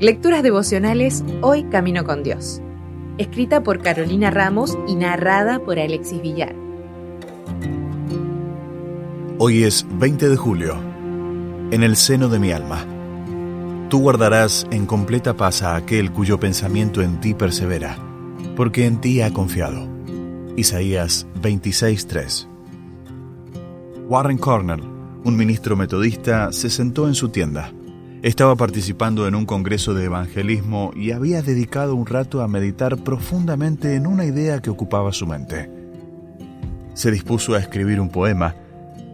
Lecturas devocionales Hoy Camino con Dios. Escrita por Carolina Ramos y narrada por Alexis Villar. Hoy es 20 de julio. En el seno de mi alma. Tú guardarás en completa paz a aquel cuyo pensamiento en ti persevera, porque en ti ha confiado. Isaías 26:3. Warren Cornell, un ministro metodista, se sentó en su tienda estaba participando en un congreso de evangelismo y había dedicado un rato a meditar profundamente en una idea que ocupaba su mente. Se dispuso a escribir un poema,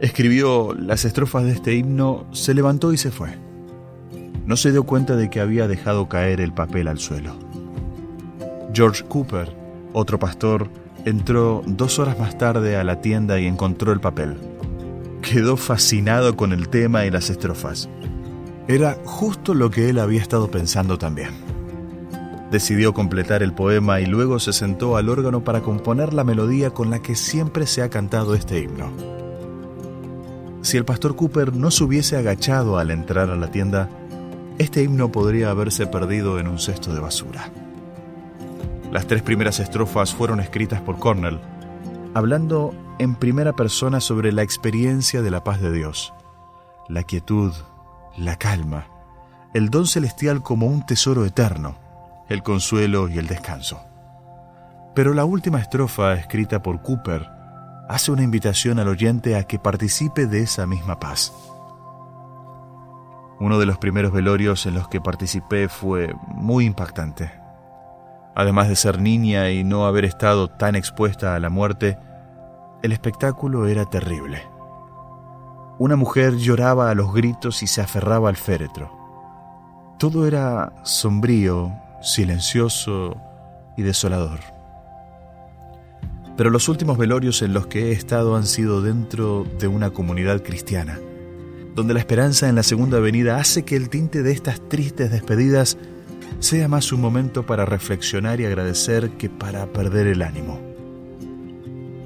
escribió las estrofas de este himno, se levantó y se fue. No se dio cuenta de que había dejado caer el papel al suelo. George Cooper, otro pastor, entró dos horas más tarde a la tienda y encontró el papel. Quedó fascinado con el tema y las estrofas. Era justo lo que él había estado pensando también. Decidió completar el poema y luego se sentó al órgano para componer la melodía con la que siempre se ha cantado este himno. Si el pastor Cooper no se hubiese agachado al entrar a la tienda, este himno podría haberse perdido en un cesto de basura. Las tres primeras estrofas fueron escritas por Cornell, hablando en primera persona sobre la experiencia de la paz de Dios, la quietud, la calma, el don celestial como un tesoro eterno, el consuelo y el descanso. Pero la última estrofa, escrita por Cooper, hace una invitación al oyente a que participe de esa misma paz. Uno de los primeros velorios en los que participé fue muy impactante. Además de ser niña y no haber estado tan expuesta a la muerte, el espectáculo era terrible. Una mujer lloraba a los gritos y se aferraba al féretro. Todo era sombrío, silencioso y desolador. Pero los últimos velorios en los que he estado han sido dentro de una comunidad cristiana, donde la esperanza en la segunda venida hace que el tinte de estas tristes despedidas sea más un momento para reflexionar y agradecer que para perder el ánimo.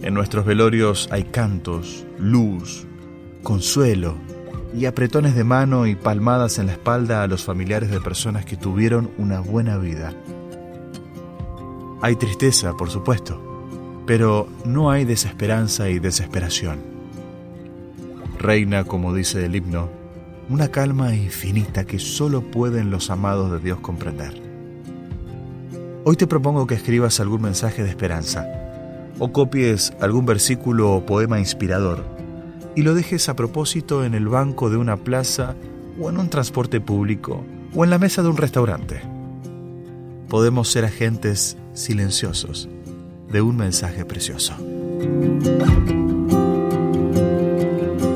En nuestros velorios hay cantos, luz, consuelo y apretones de mano y palmadas en la espalda a los familiares de personas que tuvieron una buena vida. Hay tristeza, por supuesto, pero no hay desesperanza y desesperación. Reina, como dice el himno, una calma infinita que solo pueden los amados de Dios comprender. Hoy te propongo que escribas algún mensaje de esperanza o copies algún versículo o poema inspirador y lo dejes a propósito en el banco de una plaza o en un transporte público o en la mesa de un restaurante. Podemos ser agentes silenciosos de un mensaje precioso.